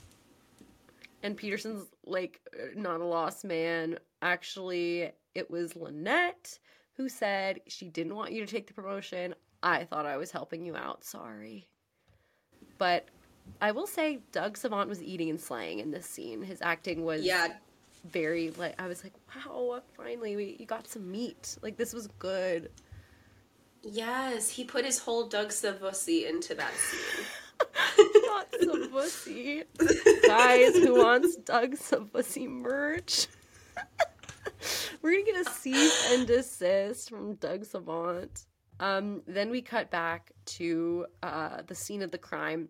And Peterson's like uh, not a lost man. Actually, it was Lynette who said she didn't want you to take the promotion. I thought I was helping you out. Sorry. But I will say Doug Savant was eating and slaying in this scene. His acting was Yeah, very like I was like, "Wow, finally we you got some meat. Like this was good." yes, he put his whole Doug Savossy into that scene. Not Savossy. Guys, who wants Doug Savossy merch? We're gonna get a cease and desist from Doug Savant. Um, then we cut back to uh, the scene of the crime.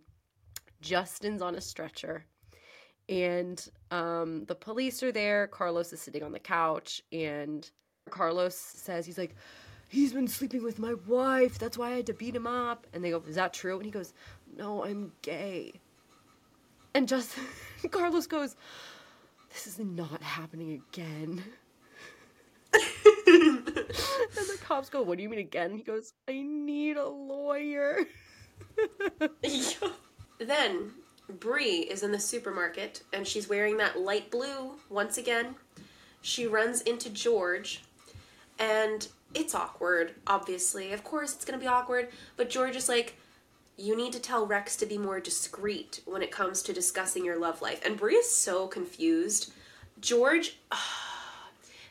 Justin's on a stretcher, and um, the police are there. Carlos is sitting on the couch, and Carlos says he's like, "He's been sleeping with my wife. That's why I had to beat him up." And they go, "Is that true?" And he goes, "No, I'm gay." And just Carlos goes, "This is not happening again." and the cops go, "What do you mean again?" He goes, "I need a lawyer." then Bree is in the supermarket and she's wearing that light blue once again. She runs into George and it's awkward, obviously. Of course it's to be awkward, but George is like you need to tell Rex to be more discreet when it comes to discussing your love life. And Bree is so confused. George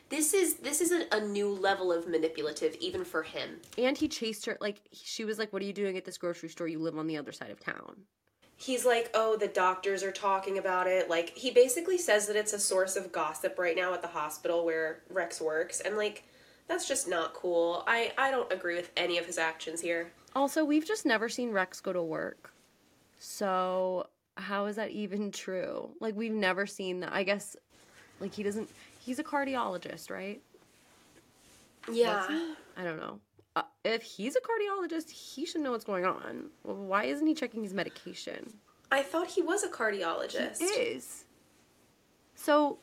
this is this is a, a new level of manipulative even for him. And he chased her like she was like, "What are you doing at this grocery store? You live on the other side of town." he's like, oh, the doctors are talking about it. Like, he basically says that it's a source of gossip right now at the hospital where Rex works. And, like, that's just not cool. I, I don't agree with any of his actions here. Also, we've just never seen Rex go to work. So, how is that even true? Like, we've never seen that. I guess, like, he doesn't, he's a cardiologist, right? Yeah. I don't know. Uh, if he's a cardiologist, he should know what's going on. Well, why isn't he checking his medication? I thought he was a cardiologist. He is. So,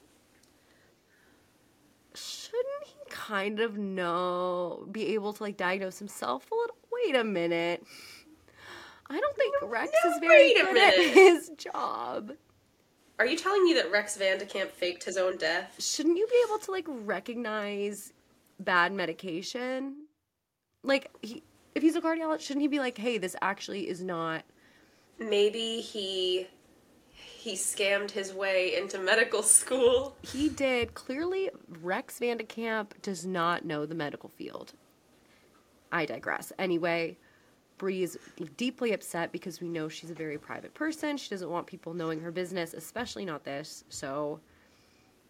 shouldn't he kind of know, be able to like diagnose himself a little? Wait a minute. I don't think Rex no, is very good at his job. Are you telling me that Rex Van de Kamp faked his own death? Shouldn't you be able to like recognize bad medication? Like he, if he's a cardiologist, shouldn't he be like, "Hey, this actually is not." Maybe he he scammed his way into medical school. He did. Clearly, Rex Van de Kamp does not know the medical field. I digress. Anyway, Bree is deeply upset because we know she's a very private person. She doesn't want people knowing her business, especially not this. So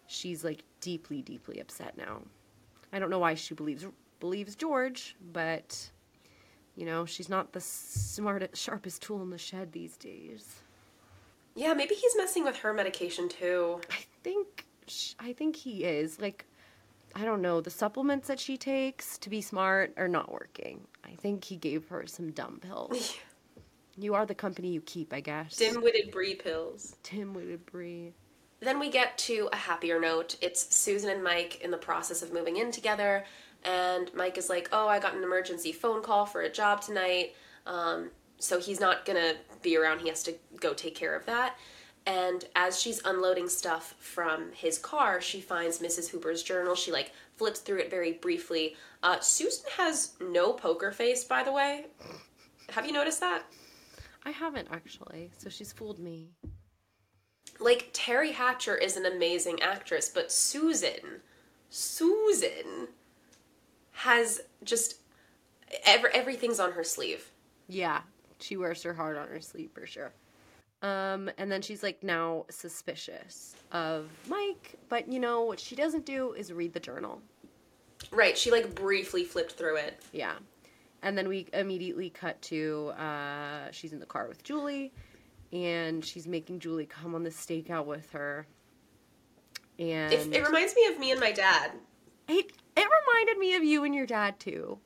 she's like deeply, deeply upset now. I don't know why she believes believes George, but you know she's not the smartest, sharpest tool in the shed these days. Yeah, maybe he's messing with her medication too. I think sh- I think he is like I don't know the supplements that she takes to be smart are not working. I think he gave her some dumb pills. you are the company you keep, I guess. Dim-witted Bree pills. Dim-witted Bree. Then we get to a happier note. It's Susan and Mike in the process of moving in together, and Mike is like, "Oh, I got an emergency phone call for a job tonight." Um, so he's not gonna be around. He has to go take care of that. And as she's unloading stuff from his car, she finds Mrs. Huber's journal. She like flips through it very briefly. Uh, Susan has no poker face, by the way. Have you noticed that? I haven't actually, so she's fooled me. like Teri Hatcher is an amazing actress, but Susan, Susan has just every, everything's on her sleeve. Yeah, she wears her heart on her sleeve for sure. Um, and then she's like now suspicious of Mike, but you know what she doesn't do is read the journal. Right, she like briefly flipped through it. Yeah. And then we immediately cut to uh, she's in the car with Julie, and she's making Julie come on the stakeout with her. And It, it reminds me of me and my dad. it, it reminded me of you and your dad too.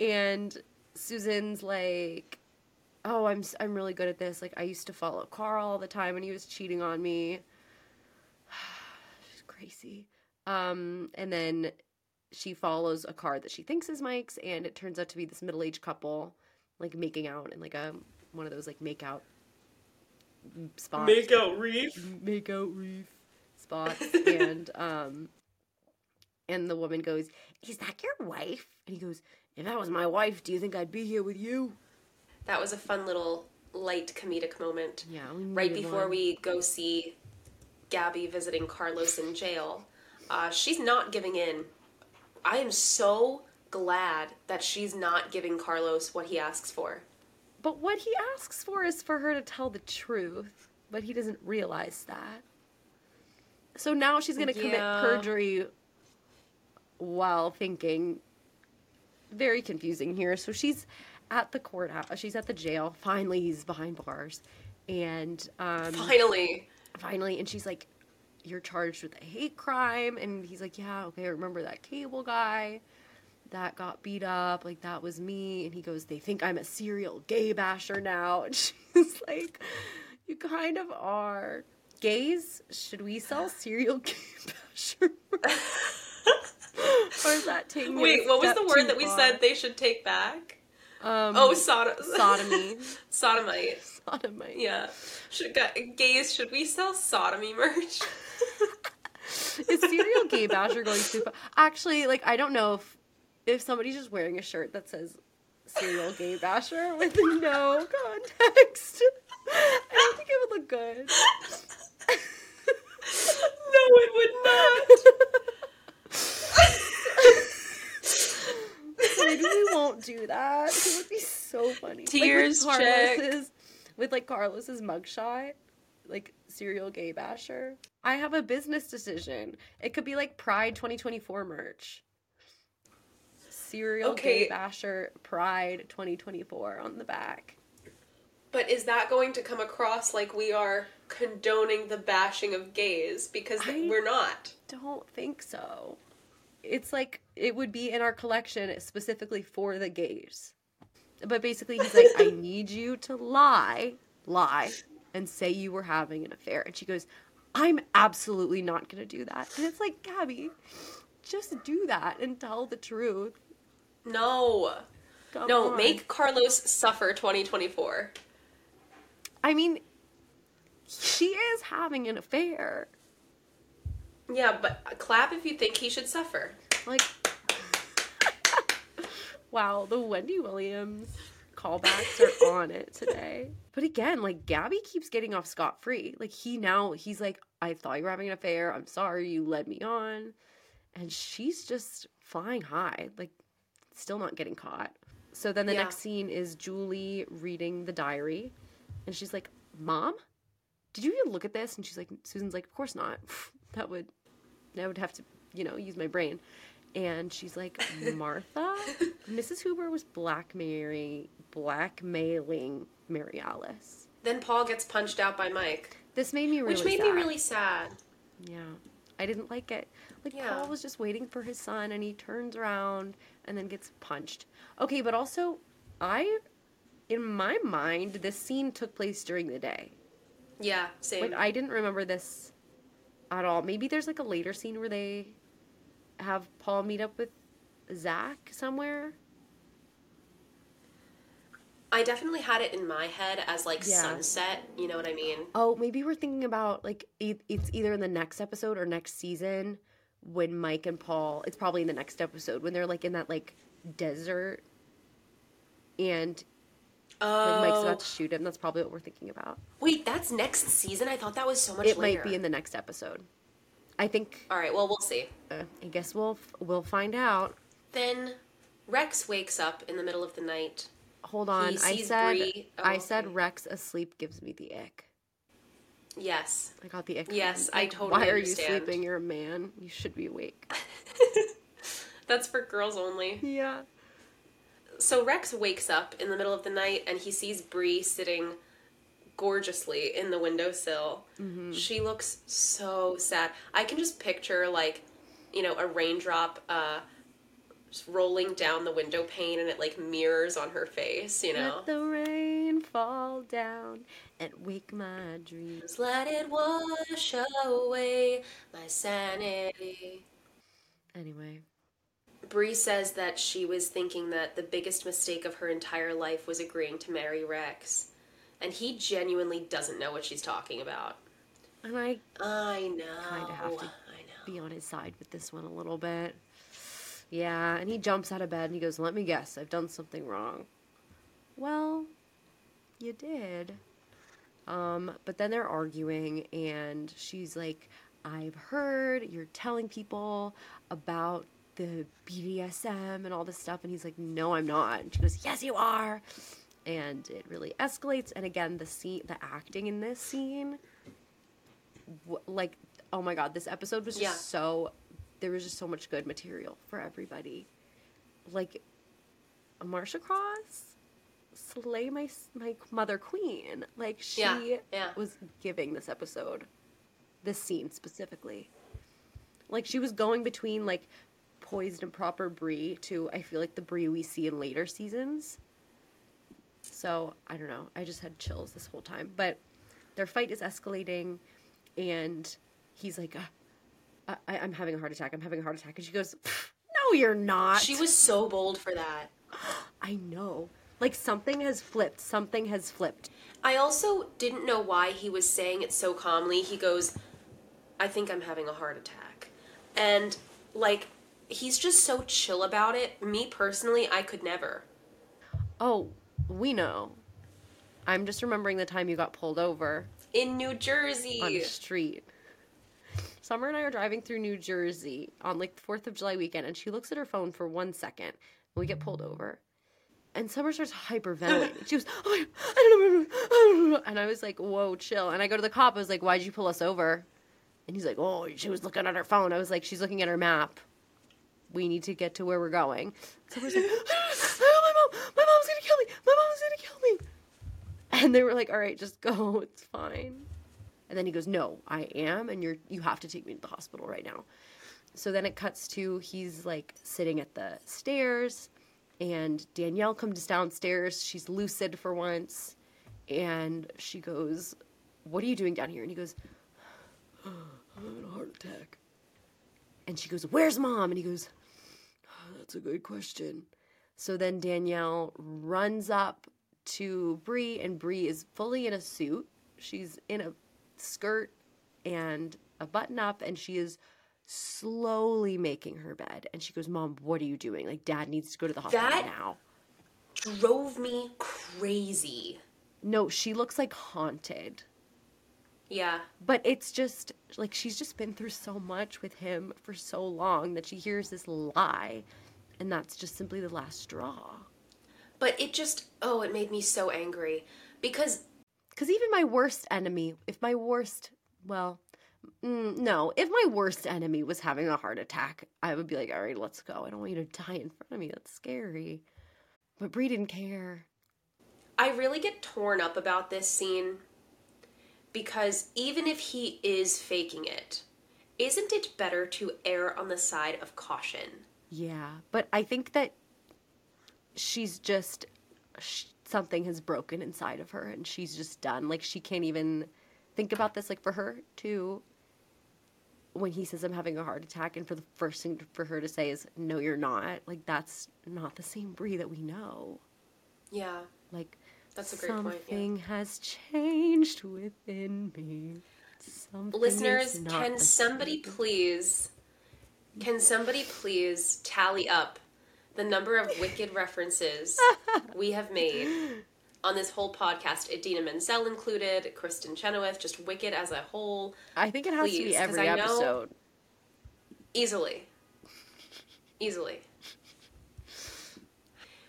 And Susan's like, "Oh, I'm I'm really good at this. Like I used to follow Carl all the time when he was cheating on me." She's crazy. Um, and then she follows a car that she thinks is Mike's, and it turns out to be this middle-aged couple, like making out in like a one of those like make out spots Make out reef. make out reef spots and um and the woman goes is that your wife and he goes if that was my wife do you think i'd be here with you That was a fun little light comedic moment. yeah right before one. we go see Gaby visiting Carlos in jail. Uh, she's not giving in. I am so glad that she's not giving Carlos what he asks for. but what he asks for is for her to tell the truth but he doesn't realize that so now she's gonna commit Yeah. perjury while thinking very confusing here so she's at the courthouse she's at the jail. Finally he's behind bars. And um Finally. finally and she's like you're charged with a hate crime. And he's like yeah okay i remember that cable guy that got beat up. Like that was me. And he goes they think i'm a serial gay basher now. And she's like you kind of are. Gays should we sell serial gay basher or is that taking Wait, what was the word that we far? said they should take back? Um Oh, sod- sodomy Sodomite. sodomite Yeah. Should gays, should we sell sodomy merch? is serial gay basher going too far? Actually, like I don't know if if somebody's just wearing a shirt that says serial gay basher with no context. I don't think it would look good. no, it would Maybe we won't do that. It would be so funny. Tears like with. Carlos's, with like Carlos's mugshot, like serial gay basher. I have a business decision. It could be like Pride 2024 merch. Serial Okay. gay basher Pride 2024 on the back. But is that going to come across like we are condoning the bashing of gays? Because I- we're not. Don't think so. It's like it would be in our collection specifically for the gays. But basically, he's like, I need you to lie, lie, and say you were having an affair. And she goes, I'm absolutely not going to do that. And it's like, Gaby, just do that and tell the truth. No. Come No, on. make Carlos suffer 2024. I mean, she is having an affair. Yeah, but clap if you think he should suffer. Like, wow, the Wendy Williams callbacks are on it today. But again, like Gaby keeps getting off scot free. Like he now he's like, I thought you were having an affair. I'm sorry you led me on, and she's just flying high, like still not getting caught. So then the Yeah. next scene is Julie reading the diary, and she's like, "Mom, did you even look at this?" And she's like, Susan's like, "Of course not. that would, I would have to, you know, use my brain." And she's like, Martha, Mrs. Huber was blackmailing, blackmailing Mary Alice. Then Paul gets punched out by Mike, This made me really which made sad. me really sad. Yeah. I didn't like it. Like Yeah. Paul was just waiting for his son and he turns around and then gets punched. Okay, but also I in my mind this scene took place during the day. Yeah, same. Like I didn't remember this at all. Maybe there's like a later scene where they have Paul meet up with Zach somewhere. I definitely had it in my head as like Yeah. sunset. You know what I mean? Oh, maybe we're thinking about like it's either in the next episode or next season when Mike and Paul. It's probably in the next episode when they're like in that like desert and like Mike's Oh, about to shoot him. That's probably what we're thinking about. wait, that's next season. I thought that was so much It later. might be in the next episode. I think. All right, well, we'll see. Uh, I guess we'll we'll find out. Then Rex wakes up in the middle of the night. Hold on. I said oh, I said. Rex asleep gives me the ick. Yes. I got the ick. Yes, from- I totally Why are you sleeping? You're a man. You should be awake. That's for girls only. Yeah. So Rex wakes up in the middle of the night and he sees Bree sitting gorgeously in the windowsill. She looks so sad. I can just picture like, you know, a raindrop uh rolling down the window pane and it like mirrors on her face, you know. Let the rain fall down and wake my dreams. Let it wash away my sanity. Anyway, Bree says that she was thinking that the biggest mistake of her entire life was agreeing to marry Rex. And he genuinely doesn't know what she's talking about. and I I know. Kinda have to I know. be on his side with this one a little bit. Yeah, and he jumps out of bed and he goes, Let me guess, I've done something wrong. Well, you did. Um, but then they're arguing, and she's like, I've heard you're telling people about the BDSM and all this stuff. And he's like, No, I'm not. And she goes, Yes, you are. And it really escalates. And again, the scene, the acting in this scene, w- like, oh my God, this episode was just Yeah. so, there was just so much good material for everybody. Like, Marcia Cross, slay my my mother queen. Like she Yeah, yeah. was giving this episode, this scene specifically. Like she was going between like poised and proper Bree to I feel like the Bree we see in later seasons. So I don't know. I just had chills this whole time. But their fight is escalating, and he's like, uh, I- "I'm having a heart attack. I'm having a heart attack," and she goes, "No, you're not." She was so bold for that. I know. Like something has flipped. Something has flipped. I also didn't know why he was saying it so calmly. He goes, I think I'm having a heart attack. And, like, he's just so chill about it. Me personally, I could never. Oh, we know. I'm just remembering the time you got pulled over In New Jersey. on the street. Summer and I are driving through New Jersey on like the 4th of July weekend, and she looks at her phone for one second. And we get pulled over. And Summer starts hyperventilating. She was, Oh my I don't know. I don't know. And I was like, Whoa, chill. And I go to the cop. I was like, Why'd you pull us over? And he's like, Oh, she was looking at her phone. I was like, She's looking at her map. We need to get to where we're going. Summer's like, Oh, my mom. My mom's to kill me. My mom's to kill me. And they were like, "All right, just go. It's fine." And then he goes, "No, I am, and you're you have to take me to the hospital right now." So then it cuts to he's like sitting at the stairs, and Danielle comes downstairs. She's lucid for once, and she goes, "What are you doing down here?" And he goes, "I'm having a heart attack." And she goes, "Where's mom?" And he goes, oh, "That's a good question." So then Danielle runs up to Bree, and Bree is fully in a suit. She's in a skirt and a button up, and she is slowly making her bed. And she goes, Mom, what are you doing? Like, Dad needs to go to the hospital That- now. Drove me crazy. No, she looks like haunted. Yeah. But it's just like she's just been through so much with him for so long that she hears this lie, and that's just simply the last straw. But it just, oh, it made me so angry. Because Because even my worst enemy, if my worst, well, mm, no, if my worst enemy was having a heart attack, I would be like, all right, let's go. I don't want you to die in front of me. That's scary. But Bree didn't care. I really get torn up about this scene because even if he is faking it, isn't it better to err on the side of caution? Yeah, but I think that she's just sh- something has broken inside of her, and she's just done. Like she can't even think about this. Like for her to, when he says I'm having a heart attack, and for the first thing for her to say is "No, you're not." Like that's not the same Bree that we know. Yeah. Like That's a great point, yeah. Something has changed within me. Something Listeners, can somebody same. please can somebody please tally up the number of wicked references we have made on this whole podcast, Idina Menzel included, Kristin Chenoweth, just wicked as a whole, I think it has to please, be 'cause every episode. easily. Easily.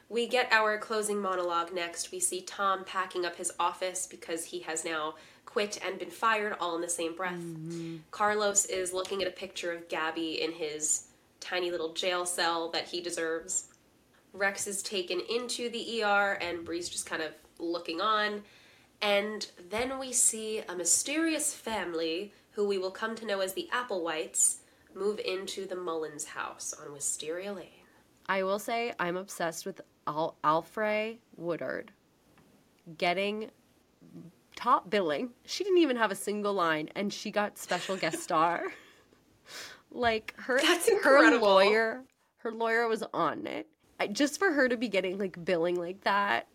We get our closing monologue next. We see Tom packing up his office because he has now quit and been fired all in the same breath. Carlos is looking at a picture of Gaby in his tiny little jail cell that he deserves. Rex is taken into the ER, and Bree's just kind of looking on. And then we see a mysterious family, who we will come to know as the Applewhites, move into the Mullins house on Wisteria Lane. I will say I'm obsessed with Al- Alfre Woodard getting top billing. She didn't even have a single line, and she got special guest star. like her, That's her lawyer, her lawyer was on it. I, just for her to be getting like billing like that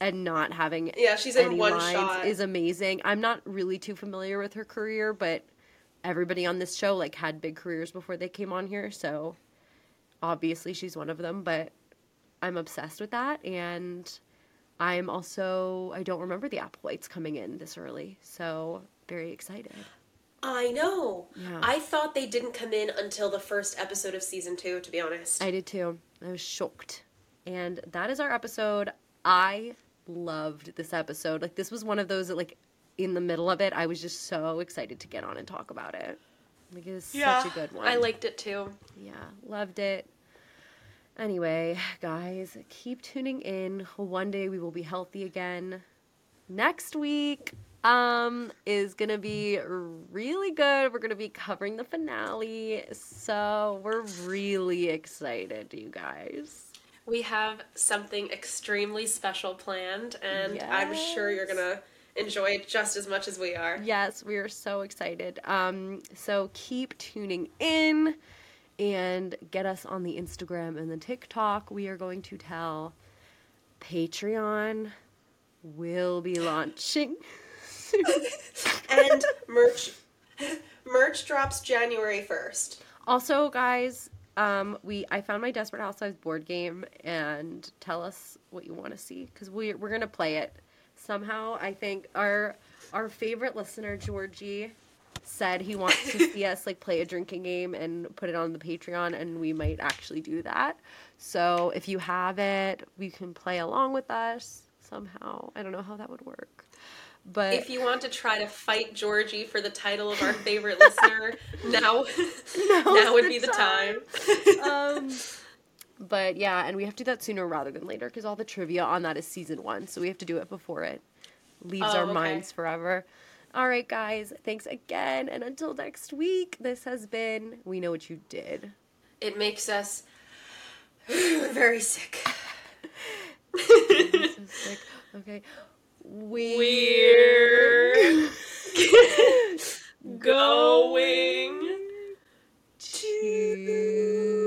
and not having Yeah, she's in one shot. is amazing. I'm not really too familiar with her career, but everybody on this show like had big careers before they came on here, so obviously she's one of them, but I'm obsessed with that and I'm also I don't remember the Applewhites coming in this early, so very excited. I know. Yeah. I thought they didn't come in until the first episode of season two, to be honest. I did too. I was shocked. And that is our episode. I loved this episode. Like this was one of those that like in the middle of it, I was just so excited to get on and talk about it. Like it was such a good one. I liked it too. Yeah, loved it. Anyway, guys, keep tuning in. One day we will be healthy again. Next week um is going to be really good. We're going to be covering the finale. So, we're really excited, you guys. We have something extremely special planned, and I'm sure you're gonna enjoy it just as much as we are. Yes, we are so excited. Um, so keep tuning in and get us on the Instagram and the TikTok. We are going to tell Patreon will be launching. And merch, merch drops January first. also, guys, um, we I found my Desperate Housewives board game and tell us what you want to see because we we're gonna play it somehow. I think our our favorite listener Georgie said he wants to see us like play a drinking game and put it on the Patreon, and we might actually do that. So if you have it, we can play along with us somehow. I don't know how that would work, but If you want to try to fight Georgie for the title of our favorite listener, now now would be the time. um, but yeah, and we have to do that sooner rather than later because all the trivia on that is season one, so we have to do it before it leaves Oh, our okay. minds forever. All right, guys, thanks again. And until next week, this has been We Know What You Did. It makes us very sick. sick. Okay. We're, We're going to.